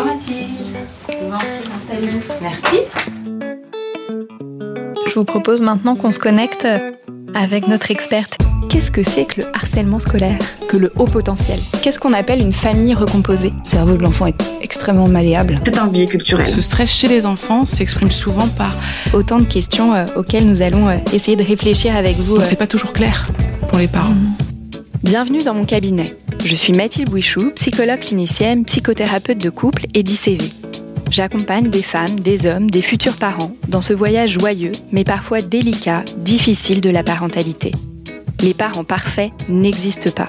Bonjour Mathilde. vous en prie, Merci. Je vous propose maintenant qu'on se connecte avec notre experte. Qu'est-ce que c'est que le harcèlement scolaire? Que le haut potentiel Qu'est-ce qu'on appelle une famille recomposée? Le cerveau de l'enfant est extrêmement malléable. C'est un biais culturel. Ce stress chez les enfants s'exprime souvent par... Autant de questions euh, auxquelles nous allons euh, essayer de réfléchir avec vous. Euh. C'est pas toujours clair pour les parents. Mmh. Bienvenue dans mon cabinet. Je suis Mathilde Bouichou, psychologue clinicienne, psychothérapeute de couple et d'ICV. J'accompagne des femmes, des hommes, des futurs parents dans ce voyage joyeux, mais parfois délicat, difficile de la parentalité. Les parents parfaits n'existent pas.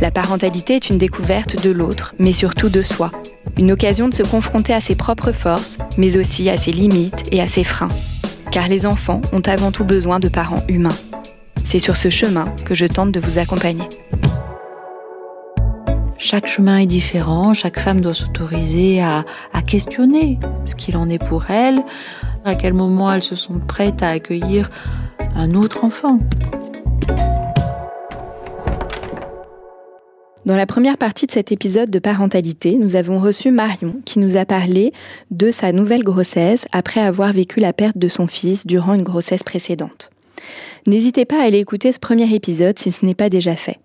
La parentalité est une découverte de l'autre, mais surtout de soi. Une occasion de se confronter à ses propres forces, mais aussi à ses limites et à ses freins. Car les enfants ont avant tout besoin de parents humains. C'est sur ce chemin que je tente de vous accompagner. Chaque chemin est différent, chaque femme doit s'autoriser à, questionner ce qu'il en est pour elle, à quel moment elles se sont prêtes à accueillir un autre enfant. Dans la première partie de cet épisode de parentalité, nous avons reçu Marion qui nous a parlé de sa nouvelle grossesse après avoir vécu la perte de son fils durant une grossesse précédente. N'hésitez pas à aller écouter ce premier épisode si ce n'est pas déjà fait.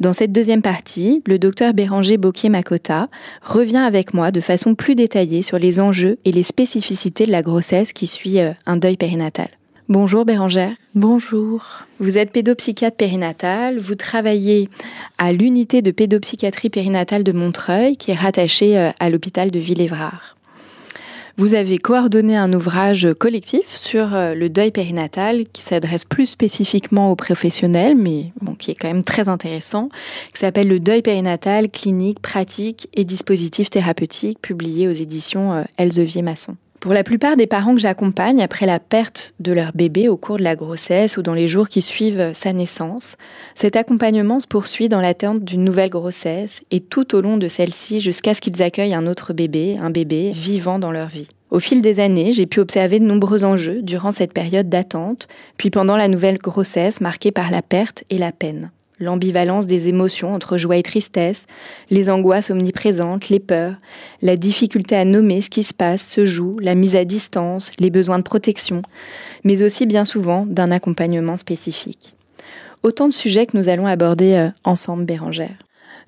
Dans cette deuxième partie, le docteur Béranger Boquier-Makota revient avec moi de façon plus détaillée sur les enjeux et les spécificités de la grossesse qui suit euh, un deuil périnatal. Bonjour Bérangère. Bonjour. Vous êtes pédopsychiatre périnatal, vous travaillez à l'unité de pédopsychiatrie périnatale de Montreuil qui est rattachée euh, à l'hôpital de Villévrard. Vous avez coordonné un ouvrage collectif sur euh, le deuil périnatal qui s'adresse plus spécifiquement aux professionnels, mais qui est quand même très intéressant, qui s'appelle Le deuil périnatal, clinique, pratique et dispositif thérapeutique, publié aux éditions euh, Elsevier-Masson. Pour la plupart des parents que j'accompagne après la perte de leur bébé au cours de la grossesse ou dans les jours qui suivent sa naissance, cet accompagnement se poursuit dans l'attente d'une nouvelle grossesse et tout au long de celle-ci jusqu'à ce qu'ils accueillent un autre bébé, un bébé vivant dans leur vie. Au fil des années, j'ai pu observer de nombreux enjeux durant cette période d'attente, puis pendant la nouvelle grossesse marquée par la perte et la peine l'ambivalence des émotions entre joie et tristesse, les angoisses omniprésentes, les peurs, la difficulté à nommer ce qui se passe, se joue, la mise à distance, les besoins de protection, mais aussi bien souvent d'un accompagnement spécifique. Autant de sujets que nous allons aborder euh, ensemble, Bérangère.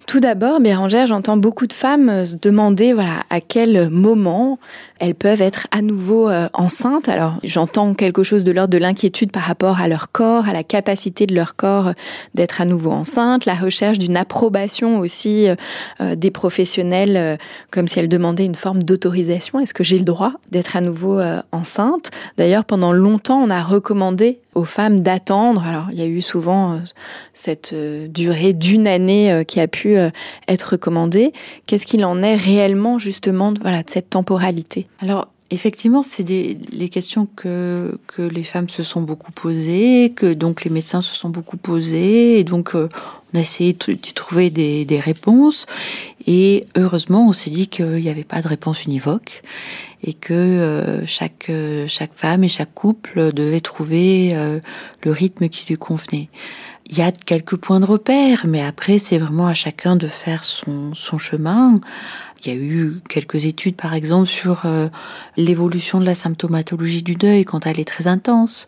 Tout d'abord, Bérangère, j'entends beaucoup de femmes se demander à quel moment elles peuvent être à nouveau euh, enceintes. Alors, j'entends quelque chose de l'ordre de l'inquiétude par rapport à leur corps, à la capacité de leur corps d'être à nouveau enceinte, la recherche d'une approbation aussi euh, euh, des professionnels, comme si elles demandaient une forme d'autorisation. Est-ce que j'ai le droit d'être à nouveau enceinte? D'ailleurs, pendant longtemps, on a recommandé aux femmes d'attendre. Alors, il y a eu souvent euh, cette euh, durée d'une année euh, qui a pu être recommandée. Qu'est-ce qu'il en est réellement, justement, de cette temporalité? Alors, Effectivement, c'est les questions que, que les femmes se sont beaucoup posées, que donc les médecins se sont beaucoup posées, et donc on a essayé d'y trouver des, des, réponses. Et heureusement, on s'est dit qu'il n'y avait pas de réponse univoque et que euh, chaque, euh, chaque femme et chaque couple devait trouver euh, le rythme qui lui convenait. Il y a quelques points de repère, mais après, c'est vraiment à chacun de faire son, son chemin. Il y a eu quelques études, par exemple, sur l'évolution de la symptomatologie du deuil quand elle est très intense.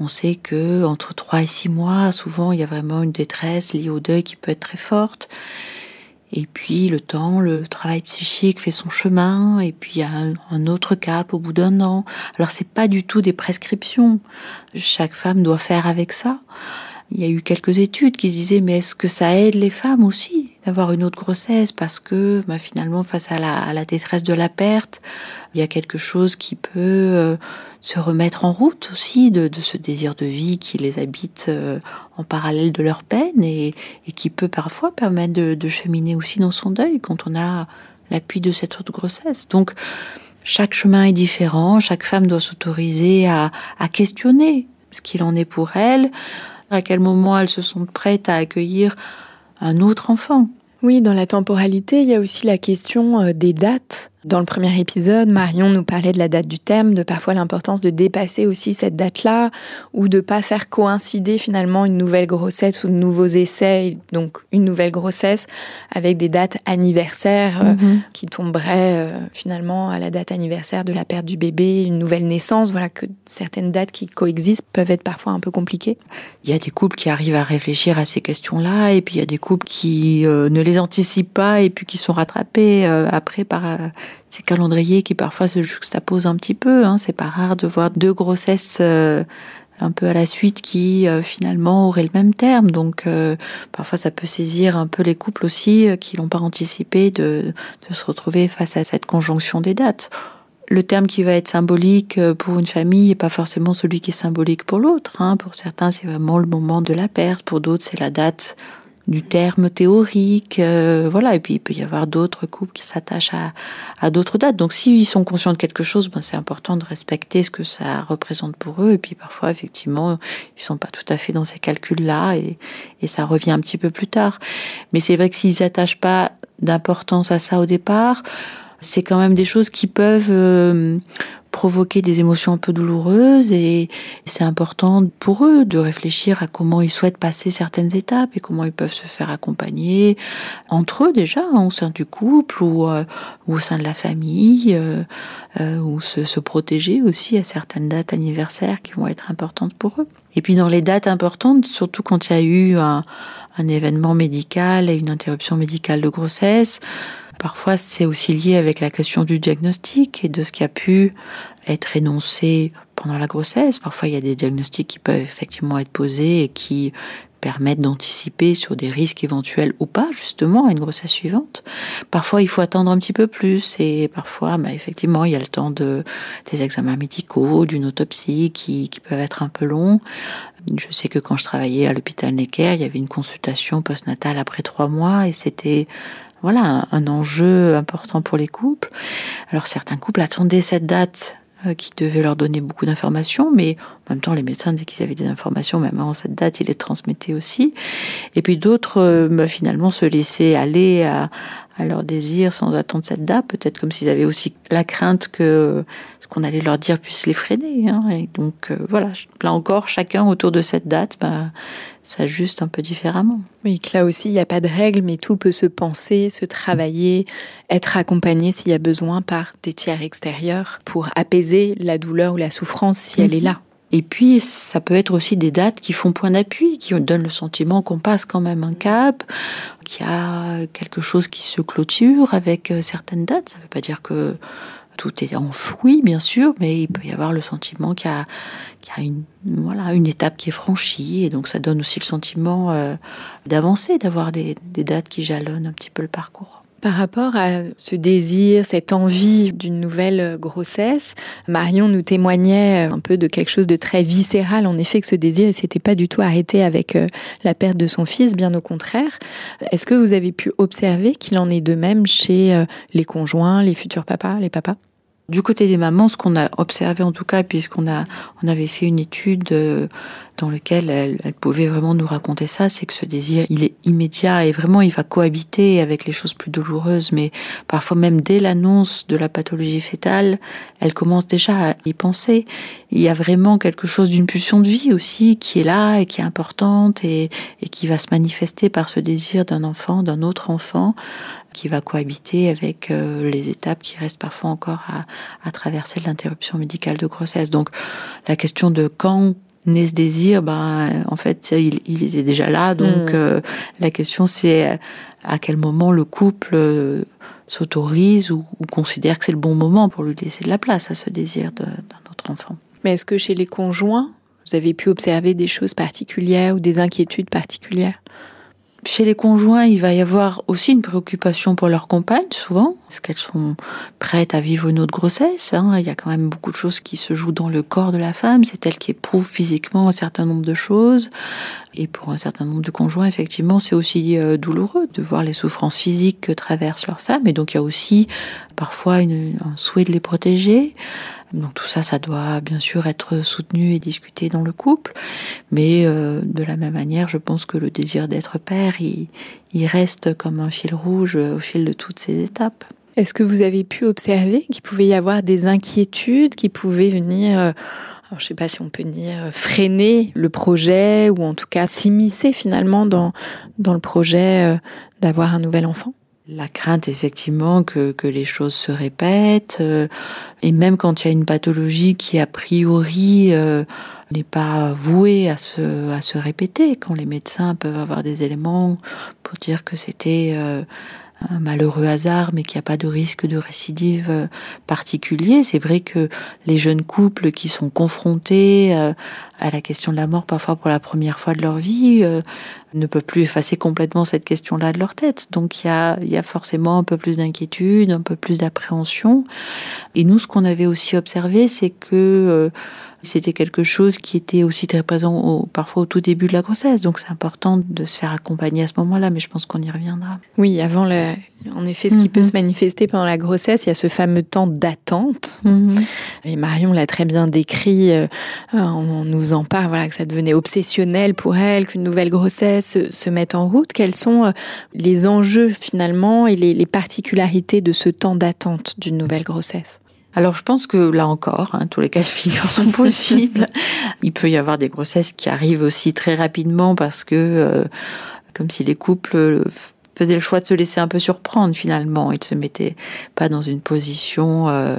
On sait que entre 3 et 6 mois, souvent, il y a vraiment une détresse liée au deuil qui peut être très forte. Et puis le temps, le travail psychique fait son chemin, et puis il y a un, autre cap au bout d'un an. Alors c'est pas du tout des prescriptions. Chaque femme doit faire avec ça. Il y a eu quelques études qui disaient mais est-ce que ça aide les femmes aussi d'avoir une autre grossesse parce que bah, finalement face à la, à la, détresse de la perte, il y a quelque chose qui peut euh, se remettre en route aussi de, ce désir de vie qui les habite euh, en parallèle de leur peine et, qui peut parfois permettre de, cheminer aussi dans son deuil quand on a l'appui de cette autre grossesse. Donc, chaque chemin est différent, chaque femme doit s'autoriser à, à questionner ce qu'il en est pour elle, à quel moment elles se sentent prêtes à accueillir un autre enfant. Oui, dans la temporalité, il y a aussi la question euh, des dates. Dans le premier épisode, Marion nous parlait de la date du terme, de parfois l'importance de dépasser aussi cette date-là, ou de pas faire coïncider finalement une nouvelle grossesse ou de nouveaux essais, donc une nouvelle grossesse, avec des dates anniversaires euh, mhm. qui tomberaient euh, finalement à la date anniversaire de la perte du bébé, une nouvelle naissance. Voilà que certaines dates qui coexistent peuvent être parfois un peu compliquées. Il y a des couples qui arrivent à réfléchir à ces questions-là, et puis il y a des couples qui euh, ne les anticipent pas et puis qui sont rattrapés après par ces calendriers qui parfois se juxtaposent un petit peu. Hein. C'est pas rare de voir deux grossesses euh, un peu à la suite qui euh, finalement auraient le même terme. Donc euh, parfois ça peut saisir un peu les couples aussi qui n'ont pas anticipé de, de, se retrouver face à cette conjonction des dates. Le terme qui va être symbolique pour une famille n'est pas forcément celui qui est symbolique pour l'autre. Hein. Pour certains, c'est vraiment le moment de la perte. Pour d'autres, c'est la date du terme théorique, euh, voilà. Et puis il peut y avoir d'autres couples qui s'attachent à, à d'autres dates. Donc s'ils sont conscients de quelque chose, ben, c'est important de respecter ce que ça représente pour eux. Et puis parfois, effectivement, ils sont pas tout à fait dans ces calculs-là et, et ça revient un petit peu plus tard. Mais c'est vrai que s'ils n'attachent pas d'importance à ça au départ, c'est quand même des choses qui peuvent euh, provoquer des émotions un peu douloureuses et c'est important pour eux de réfléchir à comment ils souhaitent passer certaines étapes et comment ils peuvent se faire accompagner entre eux déjà hein, au sein du couple ou, euh, au sein de la famille euh, euh, ou se, protéger aussi à certaines dates anniversaires qui vont être importantes pour eux. Et puis dans les dates importantes, surtout quand il y a eu un événement médical et une interruption médicale de grossesse, Parfois, c'est aussi lié avec la question du diagnostic et de ce qui a pu être énoncé pendant la grossesse. Parfois, il y a des diagnostics qui peuvent effectivement être posés et qui permettent d'anticiper sur des risques éventuels ou pas, justement, à une grossesse suivante. Parfois, il faut attendre un petit peu plus et parfois, bah, effectivement, il y a le temps de, des examens médicaux, d'une autopsie qui, qui peuvent être un peu longs. Je sais que quand je travaillais à l'hôpital Necker, il y avait une consultation postnatale après trois mois et c'était voilà un, enjeu important pour les couples. Alors certains couples attendaient cette date euh, qui devait leur donner beaucoup d'informations, mais en même temps, les médecins, dès qu'ils avaient des informations, même avant cette date, ils les transmettaient aussi. Et puis d'autres, euh, bah, finalement, se laissaient aller à, à leur désir sans attendre cette date, peut-être comme s'ils avaient aussi la crainte que ce qu'on allait leur dire puisse les freiner. Hein. Et donc euh, voilà, là encore, chacun autour de cette date bah, s'ajuste un peu différemment. Oui, que là aussi, il n'y a pas de règle, mais tout peut se penser, se travailler, être accompagné s'il y a besoin par des tiers extérieurs pour apaiser la douleur ou la souffrance si elle est là. Et puis, ça peut être aussi des dates qui font point d'appui, qui donnent le sentiment qu'on passe quand même un cap, qu'il y a quelque chose qui se clôture avec euh, certaines dates. Ça ne veut pas dire que tout est enfoui, bien sûr, mais il peut y avoir le sentiment qu'il y a, une, voilà, une étape qui est franchie. Et donc, ça donne aussi le sentiment euh, d'avancer, d'avoir des dates qui jalonnent un petit peu le parcours. Par rapport à ce désir, cette envie d'une nouvelle grossesse, Marion nous témoignait un peu de quelque chose de très viscéral. En effet, que ce désir ne s'était pas du tout arrêté avec euh, la perte de son fils, bien au contraire. Est-ce que vous avez pu observer qu'il en est de même chez euh, les conjoints, les futurs papas, les papas? Du côté des mamans, ce qu'on a observé en tout cas, puisqu'on a, on avait fait une étude euh, dans laquelle elle, elle, pouvait vraiment nous raconter ça, c'est que ce désir, il est immédiat et vraiment il va cohabiter avec les choses plus douloureuses, mais parfois même dès l'annonce de la pathologie fétale, elle commence déjà à y penser. Il y a vraiment quelque chose d'une pulsion de vie aussi qui est là et qui est importante et, et qui va se manifester par ce désir d'un enfant, d'un autre enfant qui va cohabiter avec euh, les étapes qui restent parfois encore à, à traverser l'interruption médicale de grossesse. Donc la question de quand naît ce désir, ben, en fait, il, il est déjà là. Donc mm. euh, la question c'est à quel moment le couple euh, s'autorise ou, ou, considère que c'est le bon moment pour lui laisser de la place à ce désir d'un autre enfant. Mais est-ce que chez les conjoints, vous avez pu observer des choses particulières ou des inquiétudes particulières? Chez les conjoints, il va y avoir aussi une préoccupation pour leur compagne, souvent. Est-ce qu'elles sont prêtes à vivre une autre grossesse hein? Il y a quand même beaucoup de choses qui se jouent dans le corps de la femme. C'est elle qui éprouve physiquement un certain nombre de choses. Et pour un certain nombre de conjoints, effectivement, c'est aussi euh, douloureux de voir les souffrances physiques que traverse leur femme. Et donc, il y a aussi parfois un souhait de les protéger. Donc tout ça, ça doit bien sûr être soutenu et discuté dans le couple, mais euh, de la même manière, je pense que le désir d'être père, il, il reste comme un fil rouge au fil de toutes ces étapes. Est-ce que vous avez pu observer qu'il pouvait y avoir des inquiétudes qui pouvaient venir, euh, alors je ne sais pas si on peut dire, euh, freiner le projet ou en tout cas s'immiscer finalement dans, dans le projet euh, d'avoir un nouvel enfant. La crainte effectivement que, que, les choses se répètent euh, et même quand il y a une pathologie qui a priori n'est pas vouée à se, à se répéter, quand les médecins peuvent avoir des éléments pour dire que c'était un malheureux hasard, mais qu'il n'y a pas de risque de récidive euh, particulier. C'est vrai que les jeunes couples qui sont confrontés euh, à la question de la mort, parfois pour la première fois de leur vie, euh, ne peuvent plus effacer complètement cette question-là de leur tête. Donc il y a, il y a forcément un peu plus d'inquiétude, un peu plus d'appréhension. Et nous, ce qu'on avait aussi observé, c'est que c'était quelque chose qui était aussi très présent au, parfois au tout début de la grossesse. Donc c'est important de se faire accompagner à ce moment-là, mais je pense qu'on y reviendra. Oui, avant le, en effet, ce qui peut se manifester pendant la grossesse, il y a ce fameux temps d'attente. Et Marion l'a très bien décrit. Euh, on nous en parle, voilà, que ça devenait obsessionnel pour elle, qu'une nouvelle grossesse se mette en route. Quels sont euh, les enjeux finalement et les, les particularités de ce temps d'attente d'une nouvelle grossesse? Alors je pense que là encore, hein, tous les cas de figure sont possibles. Il peut y avoir des grossesses qui arrivent aussi très rapidement parce que, euh, comme si les couples faisaient le choix de se laisser un peu surprendre finalement et de se mettaient pas dans une position euh, euh,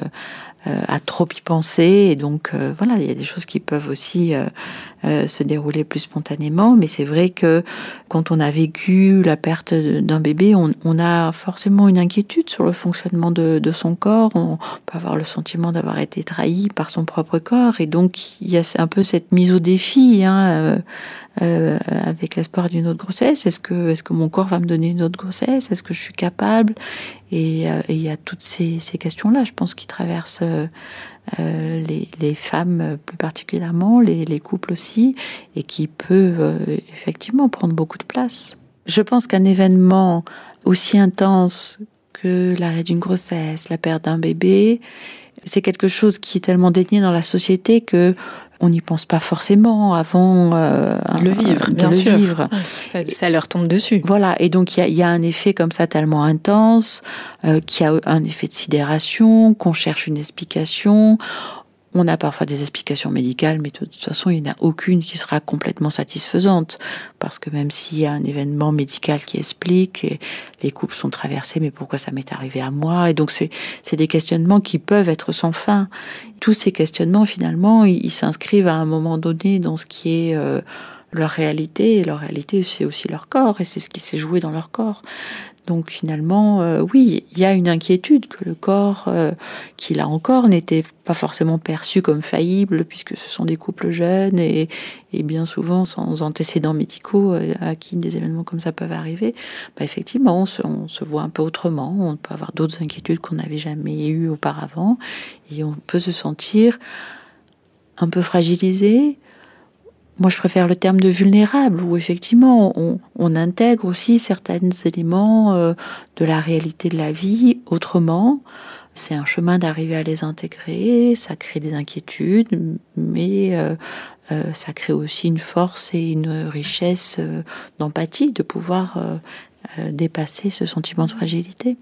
à trop y penser. Et donc euh, voilà, il y a des choses qui peuvent aussi euh, se dérouler plus spontanément. Mais c'est vrai que quand on a vécu la perte d'un bébé, on, on, a forcément une inquiétude sur le fonctionnement de, de, son corps. On peut avoir le sentiment d'avoir été trahi par son propre corps. Et donc il y a un peu cette mise au défi. Hein, euh, avec l'espoir d'une autre grossesse. Est-ce que, mon corps va me donner une autre grossesse? Est-ce que je suis capable? Et, il y a toutes ces, questions-là, je pense, qui traversent euh, les, femmes plus particulièrement, les, les, couples aussi, et qui euh, effectivement prendre beaucoup de place. Je pense qu'un événement aussi intense que l'arrêt d'une grossesse, la perte d'un bébé, c'est quelque chose qui est tellement dénié dans la société que on n'y pense pas forcément avant euh, le vivre, bien le sûr. Vivre. Ça, ça, leur tombe dessus. Voilà, et donc il y a, y a, un effet comme ça tellement intense, euh, qui a un effet de sidération, qu'on cherche une explication. On a parfois des explications médicales, mais de toute façon, il n'y en a aucune qui sera complètement satisfaisante. Parce que même s'il y a un événement médical qui explique, les couples sont traversés, mais pourquoi ça m'est arrivé à moi? Et donc, c'est des questionnements qui peuvent être sans fin. Tous ces questionnements, finalement, ils s'inscrivent à un moment donné dans ce qui est... Euh, leur réalité, et leur réalité, c'est aussi leur corps, et c'est ce qui s'est joué dans leur corps. Donc finalement, euh, oui, il y a une inquiétude que le corps, euh, qui là encore n'était pas forcément perçu comme faillible, puisque ce sont des couples jeunes et, et bien souvent sans antécédents médicaux euh, à qui des événements comme ça peuvent arriver. Bah, effectivement, on se voit un peu autrement, on peut avoir d'autres inquiétudes qu'on n'avait jamais eues auparavant, et on peut se sentir un peu fragilisé, moi, je préfère le terme de vulnérable, où effectivement, on, intègre aussi certains éléments euh, de la réalité de la vie autrement. C'est un chemin d'arriver à les intégrer, ça crée des inquiétudes, mais euh, euh, ça crée aussi une force et une richesse d'empathie, de pouvoir dépasser ce sentiment de fragilité.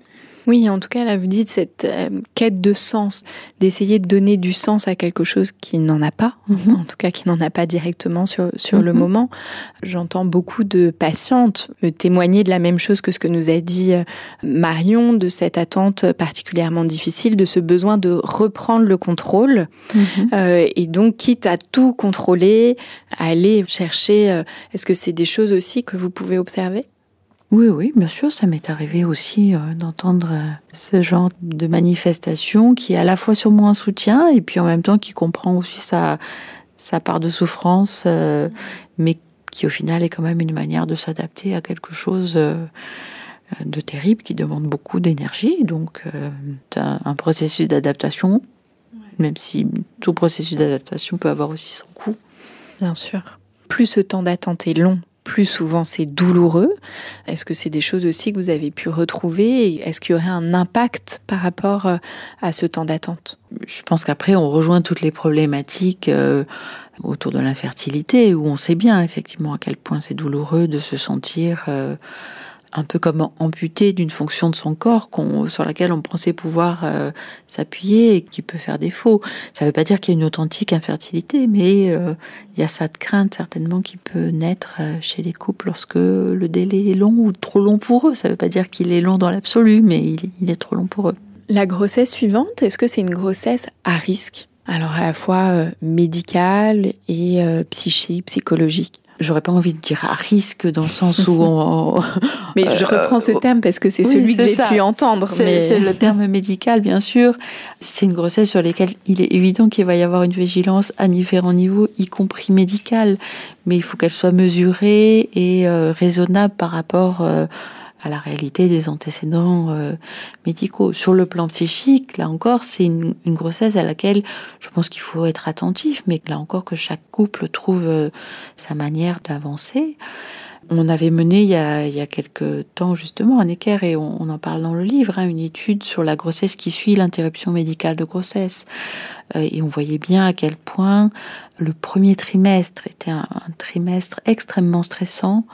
Oui, en tout cas, là, vous dites cette euh, quête de sens, d'essayer de donner du sens à quelque chose qui n'en a pas, mm -hmm. en tout cas qui n'en a pas directement sur, sur mm -hmm. le moment. J'entends beaucoup de patientes me témoigner de la même chose que ce que nous a dit euh, Marion, de cette attente particulièrement difficile, de ce besoin de reprendre le contrôle. Mm -hmm. euh, et donc, quitte à tout contrôler, à aller chercher, euh, est-ce que c'est des choses aussi que vous pouvez observer? Oui, oui, bien sûr, ça m'est arrivé aussi euh, d'entendre euh, ce genre de manifestation qui est à la fois sur moi un soutien et puis en même temps qui comprend aussi sa, sa part de souffrance, euh, mais qui au final est quand même une manière de s'adapter à quelque chose de terrible qui demande beaucoup d'énergie. Donc, un, un processus d'adaptation, même si tout processus d'adaptation peut avoir aussi son coût. Bien sûr. Plus ce temps d'attente est long, plus souvent c'est douloureux. Est-ce que c'est des choses aussi que vous avez pu retrouver Est-ce qu'il y aurait un impact par rapport euh, à ce temps d'attente? Je pense qu'après, on rejoint toutes les problématiques euh, autour de l'infertilité, où on sait bien effectivement à quel point c'est douloureux de se sentir... Un peu comme amputé d'une fonction de son corps sur laquelle on pensait pouvoir euh, s'appuyer et qui peut faire défaut. Ça ne veut pas dire qu'il y a une authentique infertilité, mais euh, il y a cette crainte certainement qui peut naître euh, chez les couples lorsque le délai est long ou trop long pour eux. Ça ne veut pas dire qu'il est long dans l'absolu, mais il, il est trop long pour eux. La grossesse suivante, est-ce que c'est une grossesse à risque? Alors à la fois médicale et psychique, psychologique j'aurais pas envie de dire à risque dans le sens où on... mais je reprends ce terme parce que c'est celui que j'ai pu entendre. C'est le terme médical, bien sûr. C'est une grossesse sur laquelle il est évident qu'il va y avoir une vigilance à différents niveaux, y compris médicale. Mais il faut qu'elle soit mesurée et euh, raisonnable par rapport euh, à la réalité des antécédents euh, médicaux. Sur le plan psychique, là encore, c'est une, grossesse à laquelle je pense qu'il faut être attentif, mais là encore que chaque couple trouve euh, sa manière d'avancer. On avait mené il y, a, quelques temps justement un équerre et on, en parle dans le livre, hein, une étude sur la grossesse qui suit l'interruption médicale de grossesse. Euh, et on voyait bien à quel point le premier trimestre était un trimestre extrêmement stressant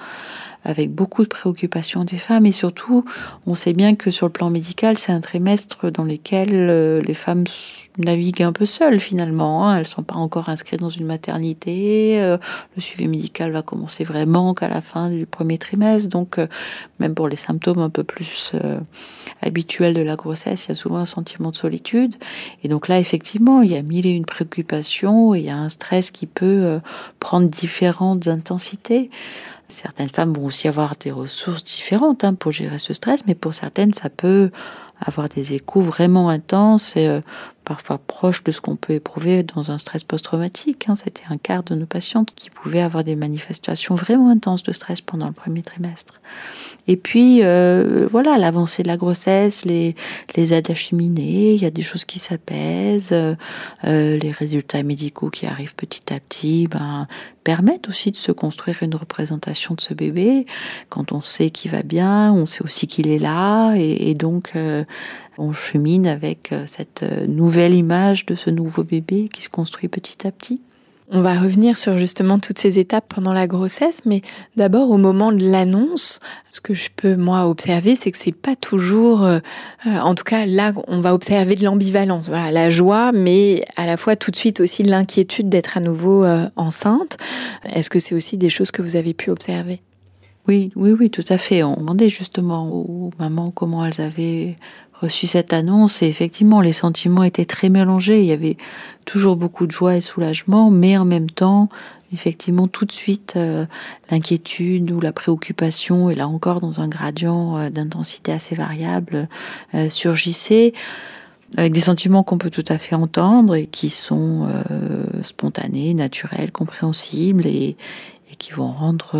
avec beaucoup de préoccupations des femmes. Et surtout, on sait bien que sur le plan médical, c'est un trimestre dans lequel euh, les femmes naviguent un peu seules finalement. Hein. Elles sont pas encore inscrites dans une maternité. Euh, le suivi médical va commencer vraiment qu'à la fin du premier trimestre. Donc, euh, même pour les symptômes un peu plus habituels de la grossesse, il y a souvent un sentiment de solitude. Et donc là, effectivement, il y a mille et une préoccupations il y a un stress qui peut prendre différentes intensités. Certaines femmes vont aussi avoir des ressources différentes hein, pour gérer ce stress, mais pour certaines, ça peut avoir des échos vraiment intenses euh, parfois proches de ce qu'on peut éprouver dans un stress post-traumatique. Hein. C'était un quart de nos patientes qui pouvaient avoir des manifestations vraiment intenses de stress pendant le premier trimestre. Et puis, euh, voilà, l'avancée de la grossesse, les, les aides acheminées, il y a des choses qui s'apaisent, euh, les résultats médicaux qui arrivent petit à petit, ben, permettent aussi de se construire une représentation de ce bébé. Quand on sait qu'il va bien, on sait aussi qu'il est là, et, donc euh, on chemine avec euh, cette euh, nouvelle image de ce nouveau bébé qui se construit petit à petit. On va revenir sur justement toutes ces étapes pendant la grossesse, mais d'abord au moment de l'annonce, ce que je peux moi observer, c'est que c'est pas toujours, euh, en tout cas là, on va observer de l'ambivalence, voilà, la joie, mais à la fois tout de suite aussi l'inquiétude d'être à nouveau enceinte. Est-ce que c'est aussi des choses que vous avez pu observer? Oui, oui, oui, tout à fait. On demandait justement aux mamans comment elles avaient reçu cette annonce et effectivement les sentiments étaient très mélangés. Il y avait toujours beaucoup de joie et soulagement, mais en même temps, effectivement, tout de suite, euh, l'inquiétude ou la préoccupation, et là encore dans un gradient euh, d'intensité assez variable, euh, surgissait avec des sentiments qu'on peut tout à fait entendre et qui sont spontanés, naturels, compréhensibles et, qui vont rendre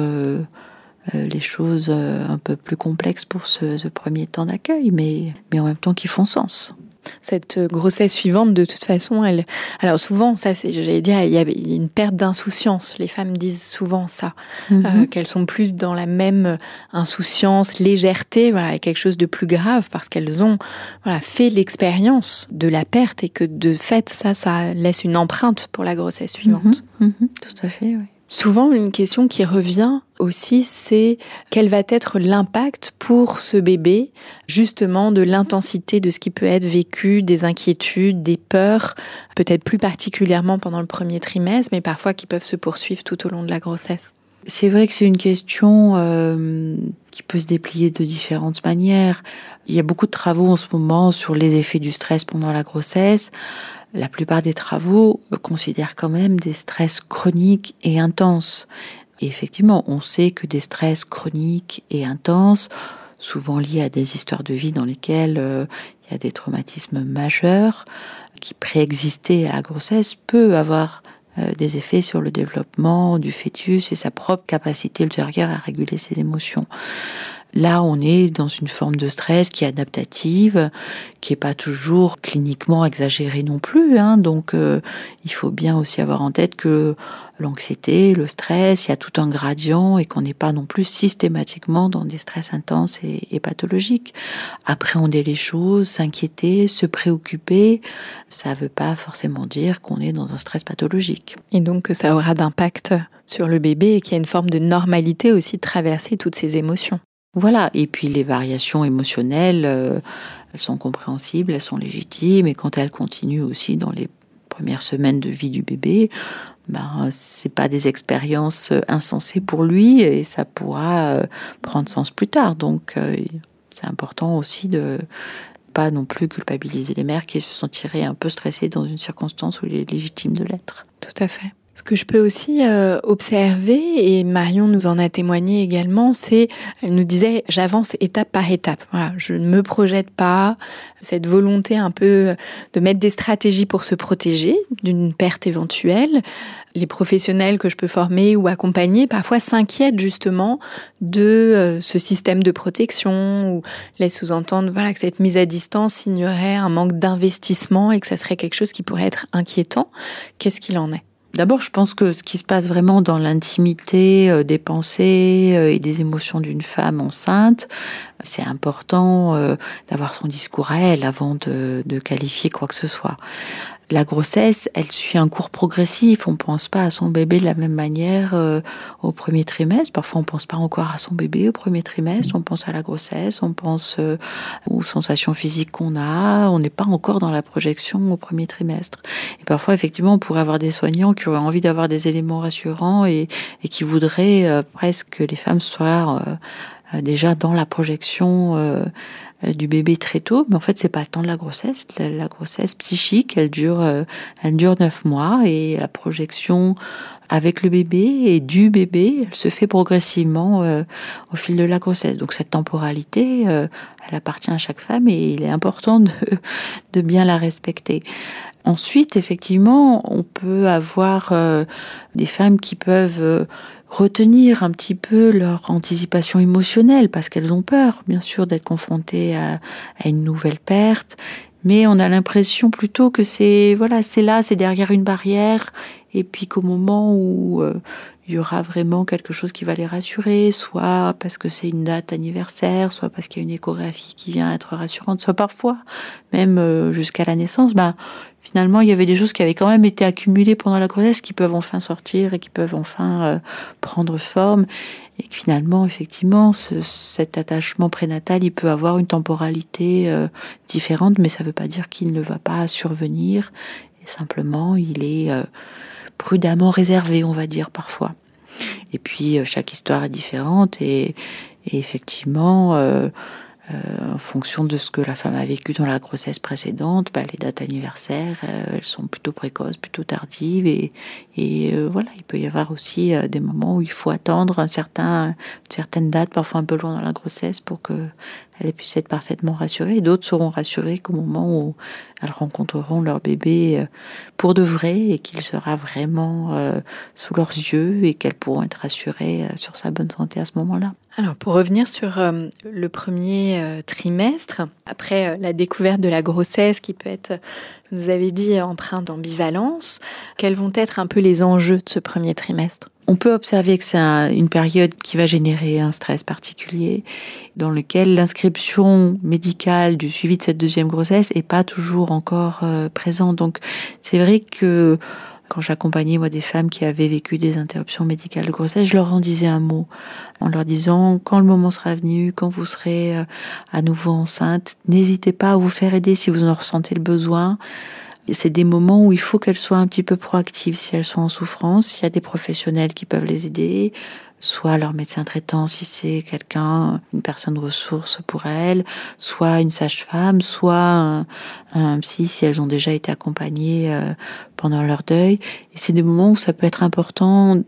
les choses euh, un peu plus complexes pour ce, premier temps d'accueil, mais, mais en même temps qui font sens cette grossesse suivante, de toute façon, elle. Alors souvent, ça, c'est, j'allais dire, il y a une perte d'insouciance. Les femmes disent souvent ça, mhm. euh, qu'elles sont plus dans la même insouciance, légèreté, voilà, quelque chose de plus grave parce qu'elles ont, voilà, fait l'expérience de la perte et que de fait, ça, ça laisse une empreinte pour la grossesse suivante. Mhm. Mhm. Tout à fait, oui. Souvent, une question qui revient aussi, c'est quel va être l'impact pour ce bébé, justement, de l'intensité de ce qui peut être vécu, des inquiétudes, des peurs, peut-être plus particulièrement pendant le premier trimestre, mais parfois qui peuvent se poursuivre tout au long de la grossesse? C'est vrai que c'est une question euh, qui peut se déplier de différentes manières. Il y a beaucoup de travaux en ce moment sur les effets du stress pendant la grossesse la plupart des travaux considèrent quand même des stress chroniques et intenses. Et effectivement, on sait que des stress chroniques et intenses, souvent liés à des histoires de vie dans lesquelles euh, il y a des traumatismes majeurs qui préexistaient à la grossesse, peut avoir euh, des effets sur le développement du fœtus et sa propre capacité ultérieure à réguler ses émotions. Là, on est dans une forme de stress qui est adaptative, qui est pas toujours cliniquement exagérée non plus. Hein. Donc, euh, il faut bien aussi avoir en tête que l'anxiété, le stress, il y a tout un gradient et qu'on n'est pas non plus systématiquement dans des stress intenses et, pathologiques. Appréhender les choses, s'inquiéter, se préoccuper, ça ne veut pas forcément dire qu'on est dans un stress pathologique. Et donc que ça aura d'impact sur le bébé et qu'il y a une forme de normalité aussi de traverser toutes ces émotions. Voilà, et puis les variations émotionnelles, euh, elles sont compréhensibles, elles sont légitimes, et quand elles continuent aussi dans les premières semaines de vie du bébé, ben c'est pas des expériences insensées pour lui et ça pourra euh, prendre sens plus tard. Donc euh, c'est important aussi de pas non plus culpabiliser les mères qui se sentiraient un peu stressées dans une circonstance où il est légitime de l'être. Tout à fait. Ce que je peux aussi euh, observer, et Marion nous en a témoigné également, c'est, elle nous disait, j'avance étape par étape. Voilà, je ne me projette pas. Cette volonté un peu de mettre des stratégies pour se protéger d'une perte éventuelle. Les professionnels que je peux former ou accompagner parfois s'inquiètent justement de euh, ce système de protection ou laissent sous-entendre voilà, que cette mise à distance signerait un manque d'investissement et que ça serait quelque chose qui pourrait être inquiétant. Qu'est-ce qu'il en est? D'abord, je pense que ce qui se passe vraiment dans l'intimité euh, des pensées euh, et des émotions d'une femme enceinte, c'est important euh, d'avoir son discours à elle avant de, de qualifier quoi que ce soit la grossesse, elle suit un cours progressif. On pense pas à son bébé de la même manière euh, au premier trimestre. Parfois, on pense pas encore à son bébé au premier trimestre. On pense à la grossesse, on pense euh, aux sensations physiques qu'on a. On n'est pas encore dans la projection au premier trimestre. Et parfois, effectivement, on pourrait avoir des soignants qui auraient envie d'avoir des éléments rassurants et, et qui voudraient euh, presque que les femmes soient déjà dans la projection du bébé très tôt, mais en fait c'est pas le temps de la grossesse. La, grossesse psychique, elle dure, euh, elle dure neuf mois et la projection avec le bébé et du bébé, elle se fait progressivement euh, au fil de la grossesse. Donc cette temporalité, elle appartient à chaque femme et il est important de, de bien la respecter. Ensuite, effectivement, on peut avoir des femmes qui peuvent retenir un petit peu leur anticipation émotionnelle parce qu'elles ont peur, bien sûr, d'être confrontées à, une nouvelle perte. Mais on a l'impression plutôt que c'est voilà, c'est là, c'est derrière une barrière, et puis qu'au moment où euh, il y aura vraiment quelque chose qui va les rassurer, soit parce que c'est une date anniversaire, soit parce qu'il y a une échographie qui vient être rassurante, soit parfois même euh, jusqu'à la naissance, bah finalement, il y avait des choses qui avaient quand même été accumulées pendant la grossesse qui peuvent enfin sortir et qui peuvent enfin euh, prendre forme. Et que finalement, effectivement, cet attachement prénatal, il peut avoir une temporalité euh, différente, mais ça ne veut pas dire qu'il ne va pas survenir. Et simplement, il est euh, prudemment réservé, on va dire parfois. Et puis, chaque histoire est différente et, effectivement, euh, en fonction de ce que la femme a vécu dans la grossesse précédente, bah, les dates anniversaires, euh, elles sont plutôt précoces, plutôt tardives. Et, euh, voilà, il peut y avoir aussi des moments où il faut attendre un certain, certaine date, parfois un peu loin dans la grossesse, pour que elles puissent être parfaitement rassurées. D'autres seront rassurées qu'au moment où elles rencontreront leur bébé euh, pour de vrai et qu'il sera vraiment euh, sous leurs yeux et qu'elles pourront être rassurées euh, sur sa bonne santé à ce moment-là. Alors pour revenir sur le premier trimestre, après la découverte de la grossesse qui peut être, vous avez dit, empreinte d'ambivalence, quels vont être un peu les enjeux de ce premier trimestre? On peut observer que c'est une période qui va générer un stress particulier, dans lequel l'inscription médicale du suivi de cette deuxième grossesse est pas toujours encore euh, présente. Donc, c'est vrai que quand j'accompagnais moi des femmes qui avaient vécu des interruptions médicales de grossesse, je leur en disais un mot en leur disant quand le moment sera venu, quand vous serez euh, à nouveau enceinte, n'hésitez pas à vous faire aider si vous en ressentez le besoin c'est des moments où il faut qu'elles soient un petit peu proactives si elles sont en souffrance. Il y a des professionnels qui peuvent les aider, soit leur médecin traitant si c'est quelqu'un, une personne de ressources pour elles, soit une sage-femme, soit un, psy si elles ont déjà été accompagnées euh, pendant leur deuil. Et c'est des moments où ça peut être important,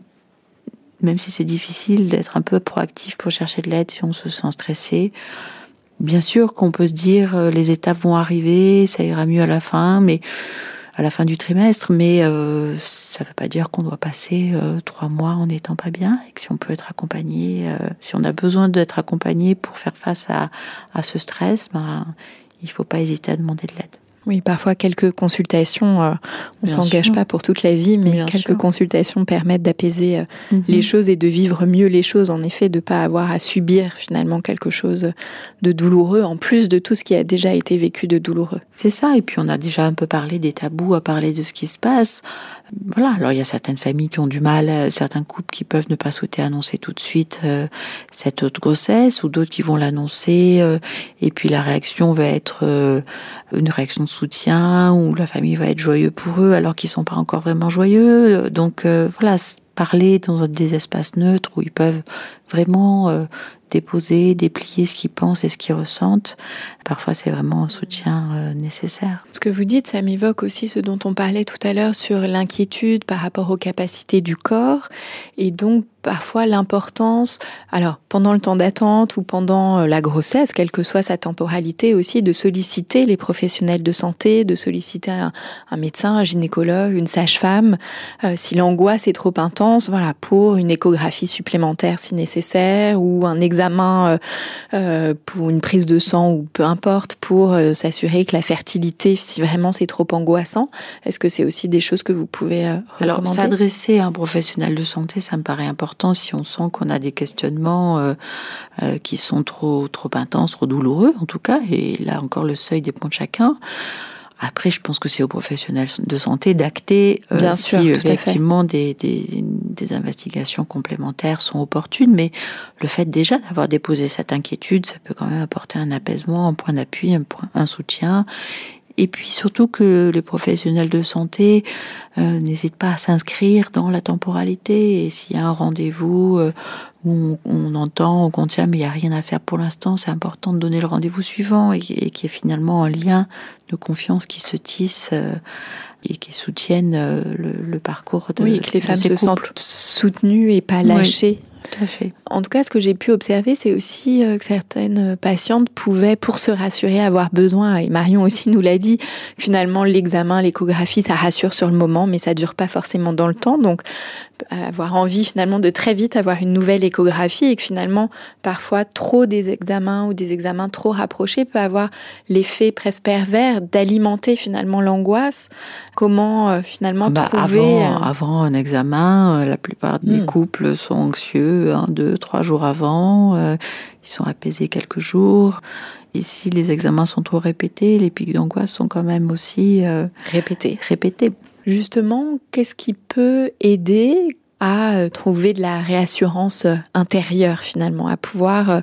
même si c'est difficile, d'être un peu proactif pour chercher de l'aide si on se sent stressé. Bien sûr qu'on peut se dire euh, les étapes vont arriver, ça ira mieux à la fin, mais à la fin du trimestre, mais euh, ça ne veut pas dire qu'on doit passer euh, trois mois en n'étant pas bien et que si on peut être accompagné, euh, si on a besoin d'être accompagné pour faire face à, à ce stress, ben, il ne faut pas hésiter à demander de l'aide. Oui, parfois quelques consultations, euh, on s'engage pas pour toute la vie, mais Bien quelques sûr. consultations permettent d'apaiser euh, Mhm. les choses et de vivre mieux les choses, en effet, de pas avoir à subir finalement quelque chose de douloureux, en plus de tout ce qui a déjà été vécu de douloureux. C'est ça, et puis on a déjà un peu parlé des tabous, à parler de ce qui se passe. Voilà, alors il y a certaines familles qui ont du mal, euh, certains couples qui peuvent ne pas souhaiter annoncer tout de suite euh, cette autre grossesse, ou d'autres qui vont l'annoncer, euh, et puis la réaction va être euh, une réaction de soutien, ou la famille va être joyeux pour eux alors qu'ils sont pas encore vraiment joyeux. Donc euh, voilà, parler dans des espaces neutres où ils peuvent vraiment euh, déposer, déplier ce qu'ils pensent et ce qu'ils ressentent. Parfois, c'est vraiment un soutien euh, nécessaire. Ce que vous dites, ça m'évoque aussi ce dont on parlait tout à l'heure sur l'inquiétude par rapport aux capacités du corps et donc parfois l'importance, alors pendant le temps d'attente ou pendant euh, la grossesse, quelle que soit sa temporalité aussi, de solliciter les professionnels de santé, de solliciter un, un médecin, un gynécologue, une sage-femme, euh, si l'angoisse est trop intense, voilà, pour une échographie supplémentaire si nécessaire ou un examen euh, euh, pour une prise de sang ou peu importe pour s'assurer que la fertilité, si vraiment c'est trop angoissant, est-ce que c'est aussi des choses que vous pouvez euh, Alors, recommander? s'adresser à un professionnel de santé, ça me paraît important si on sent qu'on a des questionnements euh, euh, qui sont trop trop intenses, trop douloureux en tout cas. Et là encore, le seuil dépend de chacun. Après, je pense que c'est aux professionnels de santé d'acter euh, si sûr, effectivement des, des, des investigations complémentaires sont opportunes. Mais le fait déjà d'avoir déposé cette inquiétude, ça peut quand même apporter un apaisement, un point d'appui, un, un soutien. Et puis surtout que les professionnels de santé euh, n'hésitent pas à s'inscrire dans la temporalité. Et s'il y a un rendez-vous euh, où on, on entend, on contient, mais il n'y a rien à faire pour l'instant, c'est important de donner le rendez-vous suivant et, et qu'il y ait finalement un lien de confiance qui se tisse euh, et qui soutienne euh, le, le parcours de Oui, que les femmes se couples. sentent soutenues et pas Oui. Lâchées. Tout à fait. En tout cas, ce que j'ai pu observer, c'est aussi euh, que certaines patientes pouvaient, pour se rassurer, avoir besoin, et Marion aussi nous l'a dit, que finalement l'examen, l'échographie, ça rassure sur le moment, mais ça dure pas forcément dans le temps. Donc, euh, avoir envie finalement de très vite avoir une nouvelle échographie et que finalement, parfois, trop des examens ou des examens trop rapprochés peut avoir l'effet presque pervers d'alimenter finalement l'angoisse. Comment euh, finalement Bah, trouver... avant, euh, avant un examen, euh, la plupart des Hmm. couples sont anxieux un, deux, trois jours avant. euh, ils sont apaisés quelques jours. Ici, les examens sont trop répétés. Les pics d'angoisse sont quand même aussi euh, répéter. répétés. Justement, qu'est-ce qui peut aider à euh, trouver de la réassurance intérieure finalement, à pouvoir,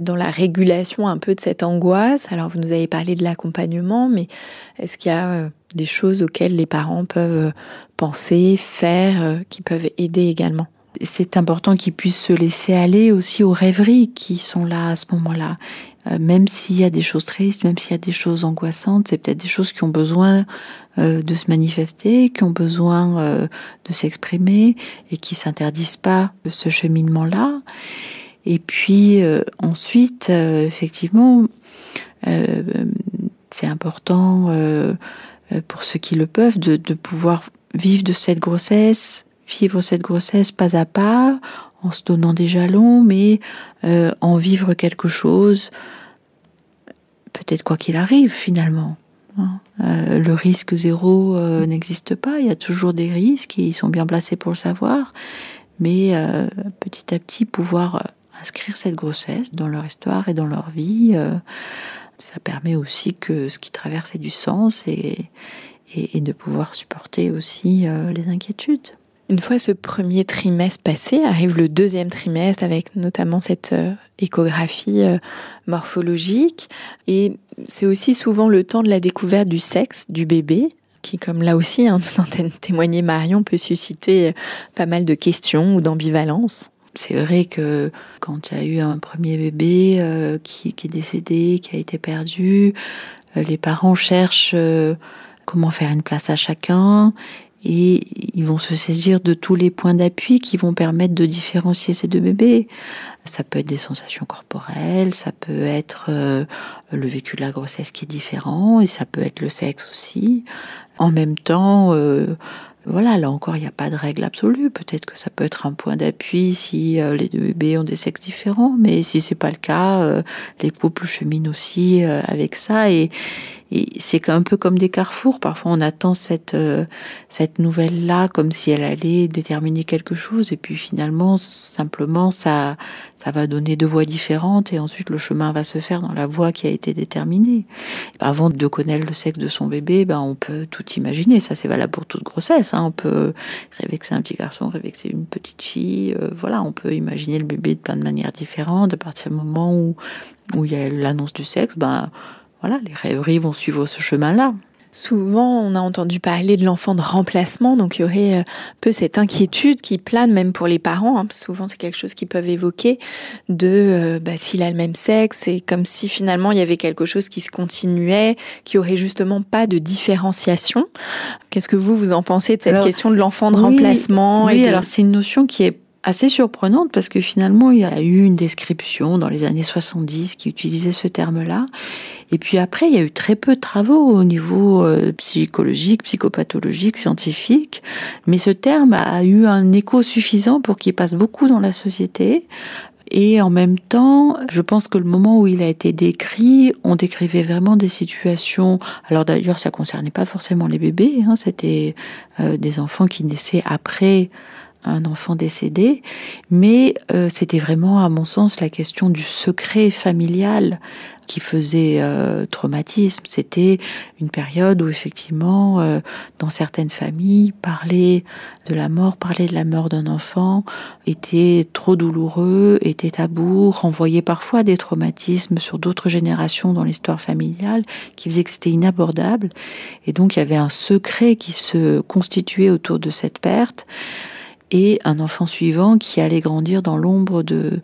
dans la régulation un peu de cette angoisse, alors vous nous avez parlé de l'accompagnement, mais est-ce qu'il y a des choses auxquelles les parents peuvent penser, faire, qui peuvent aider également? C'est important qu'ils puissent se laisser aller aussi aux rêveries qui sont là à ce moment-là. Euh, même s'il y a des choses tristes, même s'il y a des choses angoissantes, c'est peut-être des choses qui ont besoin euh, de se manifester, qui ont besoin euh, de s'exprimer et qui s'interdisent pas ce cheminement-là. Et puis ensuite, effectivement, c'est important pour ceux qui le peuvent de pouvoir vivre de cette grossesse, vivre cette grossesse pas à pas, en se donnant des jalons, mais euh, en vivre quelque chose, peut-être quoi qu'il arrive finalement. hein. Euh, le risque zéro euh, n'existe pas, il y a toujours des risques et ils sont bien placés pour le savoir, mais petit à petit pouvoir inscrire cette grossesse dans leur histoire et dans leur vie, ça permet aussi que ce qui traverse ait du sens et, de pouvoir supporter aussi les inquiétudes. Une fois ce premier trimestre passé, arrive le deuxième trimestre avec notamment cette euh, échographie euh, morphologique. Et c'est aussi souvent le temps de la découverte du sexe du bébé, qui, comme là aussi, hein, nous en témoigner Marion, peut susciter euh, pas mal de questions ou d'ambivalence. C'est vrai que quand il y a eu un premier bébé qui, est décédé, qui a été perdu, les parents cherchent comment faire une place à chacun et ils vont se saisir de tous les points d'appui qui vont permettre de différencier ces deux bébés. Ça peut être des sensations corporelles, ça peut être euh, le vécu de la grossesse qui est différent, et ça peut être le sexe aussi. En même temps, euh, voilà, là encore, il n'y a pas de règle absolue. Peut-être que ça peut être un point d'appui si euh, les deux bébés ont des sexes différents, mais si c'est pas le cas, les couples cheminent aussi avec ça. C'est un peu comme des carrefours. Parfois, on attend cette, euh, cette nouvelle-là comme si elle allait déterminer quelque chose. Et puis finalement, simplement, ça, ça va donner deux voies différentes. Et ensuite, le chemin va se faire dans la voie qui a été déterminée. Avant de connaître le sexe de son bébé, ben, on peut tout imaginer. Ça, c'est valable pour toute grossesse. Hein. On peut rêver que c'est un petit garçon, rêver que c'est une petite fille. Euh, voilà, on peut imaginer le bébé de plein de manières différentes. À partir du moment où, où il y a l'annonce du sexe, ben, voilà, les rêveries vont suivre ce chemin-là. Souvent, on a entendu parler de l'enfant de remplacement, donc il y aurait euh, un peu cette inquiétude qui plane même pour les parents. Hein. souvent, c'est quelque chose qu'ils peuvent évoquer de euh, bah, s'il a le même sexe, c'est comme si finalement il y avait quelque chose qui se continuait, qui aurait justement pas de différenciation. Qu'est-ce que vous vous en pensez de cette question de l'enfant de remplacement Oui, alors c'est une notion qui est assez surprenante parce que finalement, il y a eu une description dans les années 70 qui utilisait ce terme-là. Et puis après, il y a eu très peu de travaux au niveau euh, psychologique, psychopathologique, scientifique. Mais ce terme a eu un écho suffisant pour qu'il passe beaucoup dans la société. Et en même temps, je pense que le moment où il a été décrit, on décrivait vraiment des situations. Alors d'ailleurs, ça concernait pas forcément les bébés, hein, c'était euh, des enfants qui naissaient après un enfant décédé, mais euh, c'était vraiment, à mon sens, la question du secret familial qui faisait euh, traumatisme. C'était une période où effectivement, euh, dans certaines familles, parler de la mort, parler de la mort d'un enfant était trop douloureux, était tabou, renvoyait parfois des traumatismes sur d'autres générations dans l'histoire familiale, qui faisait que c'était inabordable. Et donc il y avait un secret qui se constituait autour de cette perte et un enfant suivant qui allait grandir dans l'ombre de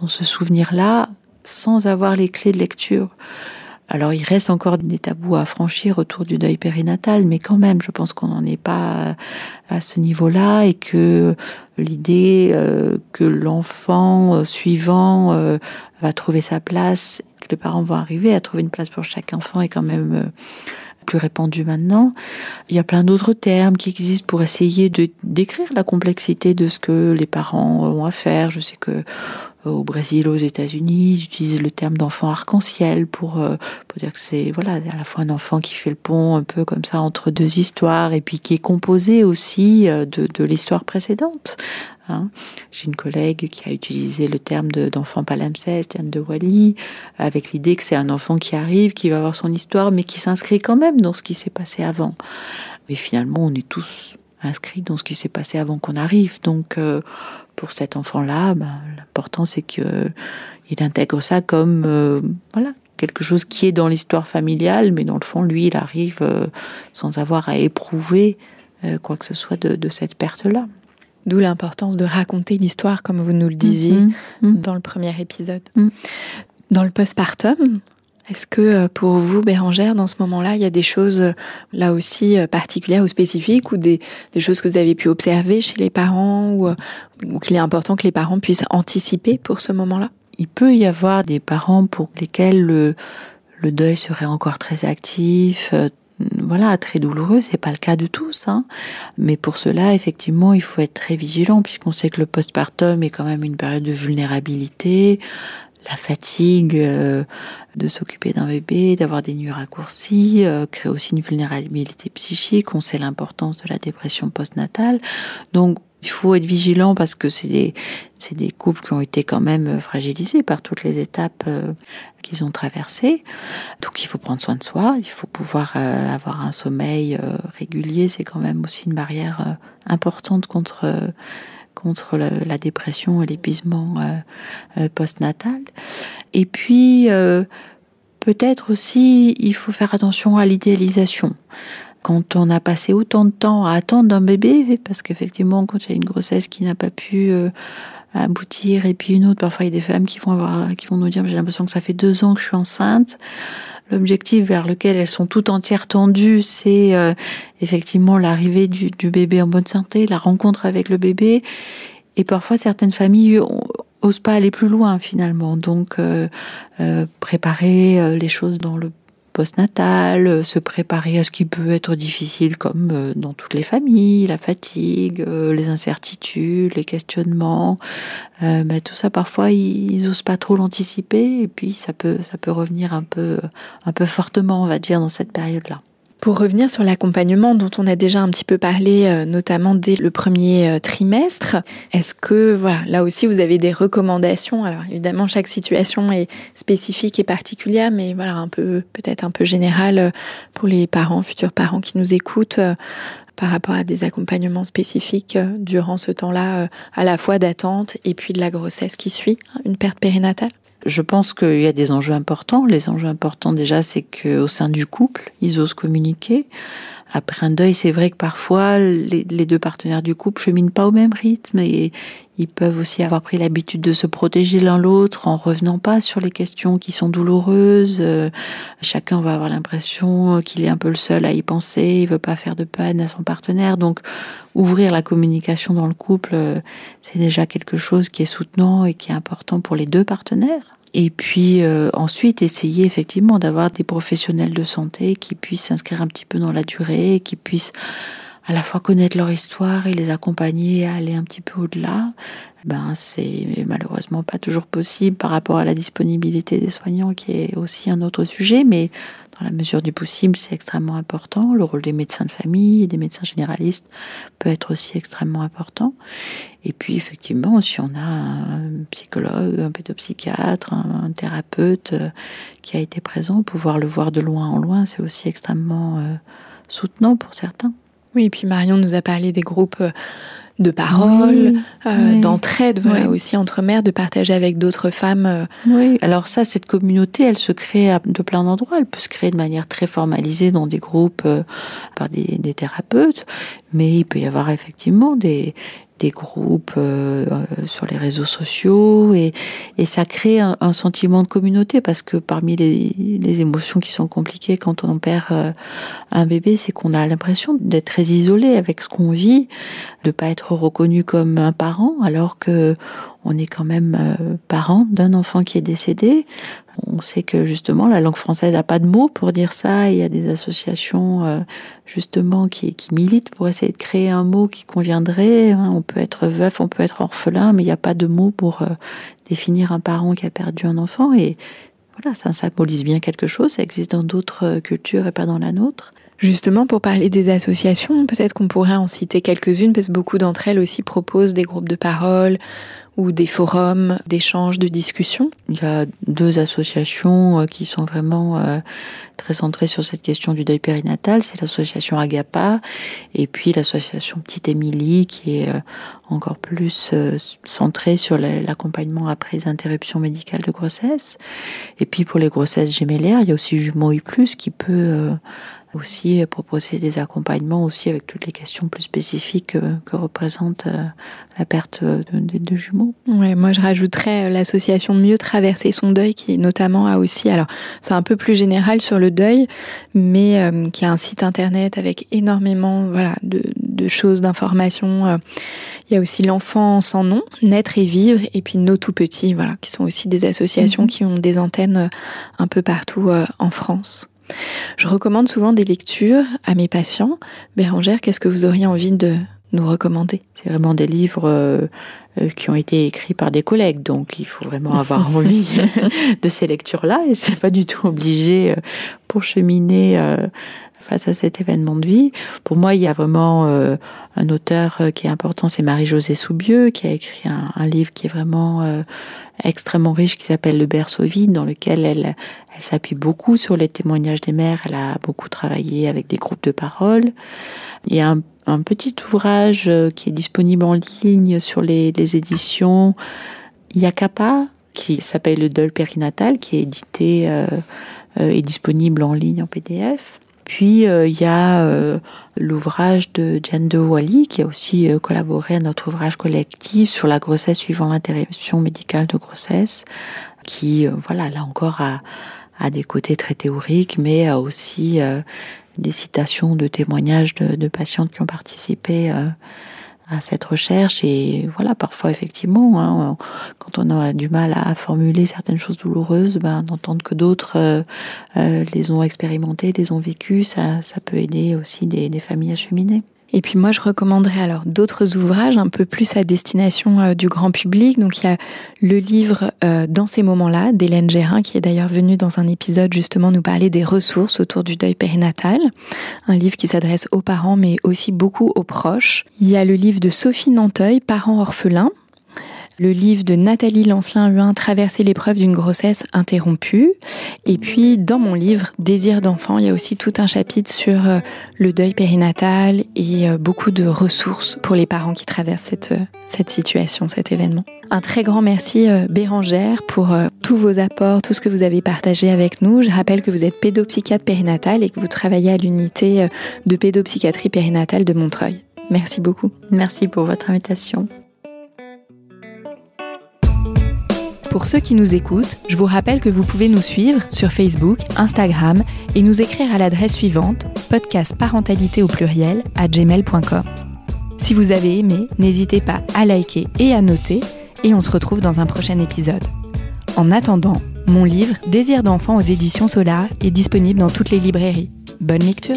dans ce souvenir-là sans avoir les clés de lecture. Alors il reste encore des tabous à franchir autour du deuil périnatal, mais quand même, je pense qu'on n'en est pas à ce niveau-là et que l'idée euh, que l'enfant euh, suivant euh, va trouver sa place, que les parents vont arriver à trouver une place pour chaque enfant est quand même plus répandu maintenant. Il y a plein d'autres termes qui existent pour essayer de décrire la complexité de ce que les parents ont à faire. Je sais que euh, au Brésil, aux États-Unis, ils utilisent le terme d'enfant arc-en-ciel pour, euh, pour dire que c'est voilà à la fois un enfant qui fait le pont un peu comme ça entre deux histoires et puis qui est composé aussi euh, de l'histoire précédente. Hein. J'ai une collègue qui a utilisé le terme d'enfant palimpseste, Diane de Wally, avec l'idée que c'est un enfant qui arrive, qui va avoir son histoire, mais qui s'inscrit quand même dans ce qui s'est passé avant. Mais finalement, on est tous inscrits dans ce qui s'est passé avant qu'on arrive. Donc, euh, pour cet enfant-là, ben, l'important c'est qu'il intègre ça comme euh, voilà quelque chose qui est dans l'histoire familiale, mais dans le fond, lui, il arrive euh, sans avoir à éprouver quoi que ce soit de cette perte-là. D'où l'importance de raconter l'histoire, comme vous nous le disiez mm-hmm. Mm-hmm. dans le premier épisode. Mm. Dans le postpartum, est-ce que euh, pour vous, Bérangère, dans ce moment-là, il y a des choses euh, là aussi euh, particulières ou spécifiques ou des, choses que vous avez pu observer chez les parents ou, ou qu'il est important que les parents puissent anticiper pour ce moment-là? Il peut y avoir des parents pour lesquels le, le deuil serait encore très actif, voilà, très douloureux. C'est pas le cas de tous, hein. Mais pour cela, effectivement, il faut être très vigilant puisqu'on sait que le postpartum est quand même une période de vulnérabilité, la fatigue euh, de s'occuper d'un bébé, d'avoir des nuits raccourcies, euh, crée aussi une vulnérabilité psychique. On sait l'importance de la dépression postnatale. Donc, il faut être vigilant parce que c'est des, c'est des couples qui ont été quand même fragilisés par toutes les étapes euh, qu'ils ont traversées. Donc il faut prendre soin de soi, il faut pouvoir euh, avoir un sommeil euh, régulier. C'est quand même aussi une barrière importante contre contre la, dépression et l'épuisement postnatal. Et puis peut-être aussi il faut faire attention à l'idéalisation quand on a passé autant de temps à attendre d'un bébé, parce qu'effectivement, quand il y a une grossesse qui n'a pas pu euh, aboutir, et puis une autre, parfois il y a des femmes qui vont avoir, qui vont nous dire, j'ai l'impression que ça fait deux ans que je suis enceinte. L'objectif vers lequel elles sont tout entières tendues, c'est euh, effectivement l'arrivée du, bébé en bonne santé, la rencontre avec le bébé. Et parfois, certaines familles ont, osent pas aller plus loin finalement. Donc préparer les choses dans le postnatal, euh, se préparer à ce qui peut être difficile comme euh, dans toutes les familles, la fatigue, euh, les incertitudes, les questionnements. mais tout ça parfois ils, n'osent pas trop l'anticiper et puis ça peut ça peut revenir un peu un peu fortement on va dire dans cette période-là. Pour revenir sur l'accompagnement dont on a déjà un petit peu parlé, euh, notamment dès le premier euh, trimestre, est-ce que voilà, là aussi vous avez des recommandations? Alors évidemment, chaque situation est spécifique et particulière, mais voilà un peu peut-être un peu général euh, pour les parents, futurs parents qui nous écoutent par rapport à des accompagnements spécifiques durant ce temps-là, à la fois d'attente et puis de la grossesse qui suit, hein, une perte périnatale? Je pense qu'il y a des enjeux importants. Les enjeux importants déjà, c'est qu'au sein du couple, ils osent communiquer. Après un deuil, c'est vrai que parfois les, deux partenaires du couple cheminent pas au même rythme et ils peuvent aussi avoir pris l'habitude de se protéger l'un l'autre en revenant pas sur les questions qui sont douloureuses. Euh, chacun va avoir l'impression qu'il est un peu le seul à y penser, il veut pas faire de peine à son partenaire. Donc ouvrir la communication dans le couple, euh, c'est déjà quelque chose qui est soutenant et qui est important pour les deux partenaires. Et puis euh, ensuite, essayer effectivement d'avoir des professionnels de santé qui puissent s'inscrire un petit peu dans la durée, qui puissent à la fois connaître leur histoire et les accompagner à aller un petit peu au-delà. Ben, c'est malheureusement pas toujours possible par rapport à la disponibilité des soignants, qui est aussi un autre sujet, mais dans la mesure du possible, c'est extrêmement important. Le rôle des médecins de famille et des médecins généralistes peut être aussi extrêmement important. Et puis, effectivement, si on a un psychologue, un pédopsychiatre, un, thérapeute euh, qui a été présent, pouvoir le voir de loin en loin, c'est aussi extrêmement euh, soutenant pour certains. Oui, et puis Marion nous a parlé des groupes euh, de parole, euh, d'entraide, voilà aussi entre mères, de partager avec d'autres femmes. Euh. Oui, alors ça, cette communauté, elle se crée de plein d'endroits. Elle peut se créer de manière très formalisée dans des groupes par des, des, thérapeutes, mais il peut y avoir effectivement des, des groupes euh, euh, sur les réseaux sociaux et, ça crée un, sentiment de communauté parce que parmi les, émotions qui sont compliquées quand on perd euh, un bébé, c'est qu'on a l'impression d'être très isolé avec ce qu'on vit, de pas être reconnu comme un parent alors que on est quand même parent d'un enfant qui est décédé. On sait que justement la langue française n'a pas de mots pour dire ça. Il y a des associations euh, justement qui, militent pour essayer de créer un mot qui conviendrait. Hein. On peut être veuf, on peut être orphelin, mais il n'y a pas de mot pour euh, définir un parent qui a perdu un enfant. Et voilà, ça symbolise bien quelque chose. Ça existe dans d'autres cultures et pas dans la nôtre. Justement, pour parler des associations, peut-être qu'on pourrait en citer quelques-unes, parce que beaucoup d'entre elles aussi proposent des groupes de parole ou des forums d'échange, de discussion. Il y a deux associations euh, qui sont vraiment euh, très centrées sur cette question du deuil périnatal. C'est l'association Agapa et puis l'association Petite Émilie qui est euh, encore plus centrée sur l'accompagnement après les interruptions médicales de grossesse. Et puis pour les grossesses gémellaires, il y a aussi Jumeaux I+, qui peut aussi proposer des accompagnements aussi avec toutes les questions plus spécifiques que, représente euh, la perte des deux jumeaux. Ouais, moi je rajouterais euh, l'association Mieux traverser son deuil qui notamment a aussi, alors c'est un peu plus général sur le deuil, mais euh, qui a un site internet avec énormément voilà de, de choses, d'informations. Il y a aussi l'enfant sans nom, naître et vivre, et puis nos tout petits, voilà, qui sont aussi des associations mhm. qui ont des antennes un peu partout en France. Je recommande souvent des lectures à mes patients. Bérangère, qu'est-ce que vous auriez envie de nous recommander? C'est vraiment des livres euh, euh, qui ont été écrits par des collègues, donc il faut vraiment avoir envie de ces lectures-là et c'est pas du tout obligé euh, pour cheminer face à cet événement de vie. Pour moi, il y a vraiment un auteur qui est important, c'est Marie-Josée Soubieux, qui a écrit un, livre qui est vraiment extrêmement riche, qui s'appelle Le berceau vide, dans lequel elle, elle s'appuie beaucoup sur les témoignages des mères. Elle a beaucoup travaillé avec des groupes de parole. Il y a un, petit ouvrage euh, qui est disponible en ligne sur les, éditions Yakapa, qui s'appelle Le deuil périnatal, qui est édité euh, euh, et disponible en ligne en PDF. Puis il y a l'ouvrage de Jane Wally qui a aussi collaboré à notre ouvrage collectif sur la grossesse suivant l'interruption médicale de grossesse, qui voilà là encore a, a des côtés très théoriques, mais a aussi euh, des citations de témoignages de, patientes qui ont participé euh, cette recherche et voilà parfois effectivement hein, quand on a du mal à formuler certaines choses douloureuses ben, d'entendre que d'autres euh, euh, les ont expérimentées les ont vécues ça, peut aider aussi des, des familles à et puis moi, je recommanderais alors d'autres ouvrages un peu plus à destination euh, du grand public. Donc il y a le livre euh, Dans ces moments-là d'Hélène Gérin, qui est d'ailleurs venue dans un épisode justement nous parler des ressources autour du deuil périnatal. Un livre qui s'adresse aux parents, mais aussi beaucoup aux proches. Il y a le livre de Sophie Nanteuil, Parents orphelins, le livre de Nathalie Lancelin-Huin, Traverser l'épreuve d'une grossesse interrompue. Et puis, dans mon livre, Désir d'enfant, il y a aussi tout un chapitre sur euh, le deuil périnatal et euh, beaucoup de ressources pour les parents qui traversent cette, euh, cette situation, cet événement. Un très grand merci Bérangère pour tous vos apports, tout ce que vous avez partagé avec nous. Je rappelle que vous êtes pédopsychiatre périnatal et que vous travaillez à l'unité de pédopsychiatrie périnatale de Montreuil. Merci beaucoup. Merci pour votre invitation. Pour ceux qui nous écoutent, je vous rappelle que vous pouvez nous suivre sur Facebook, Instagram et nous écrire à l'adresse suivante podcast parentalité au pluriel à gmail.com. Si vous avez aimé, n'hésitez pas à liker et à noter et on se retrouve dans un prochain épisode. En attendant, mon livre Désir d'enfant aux éditions Solar est disponible dans toutes les librairies. Bonne lecture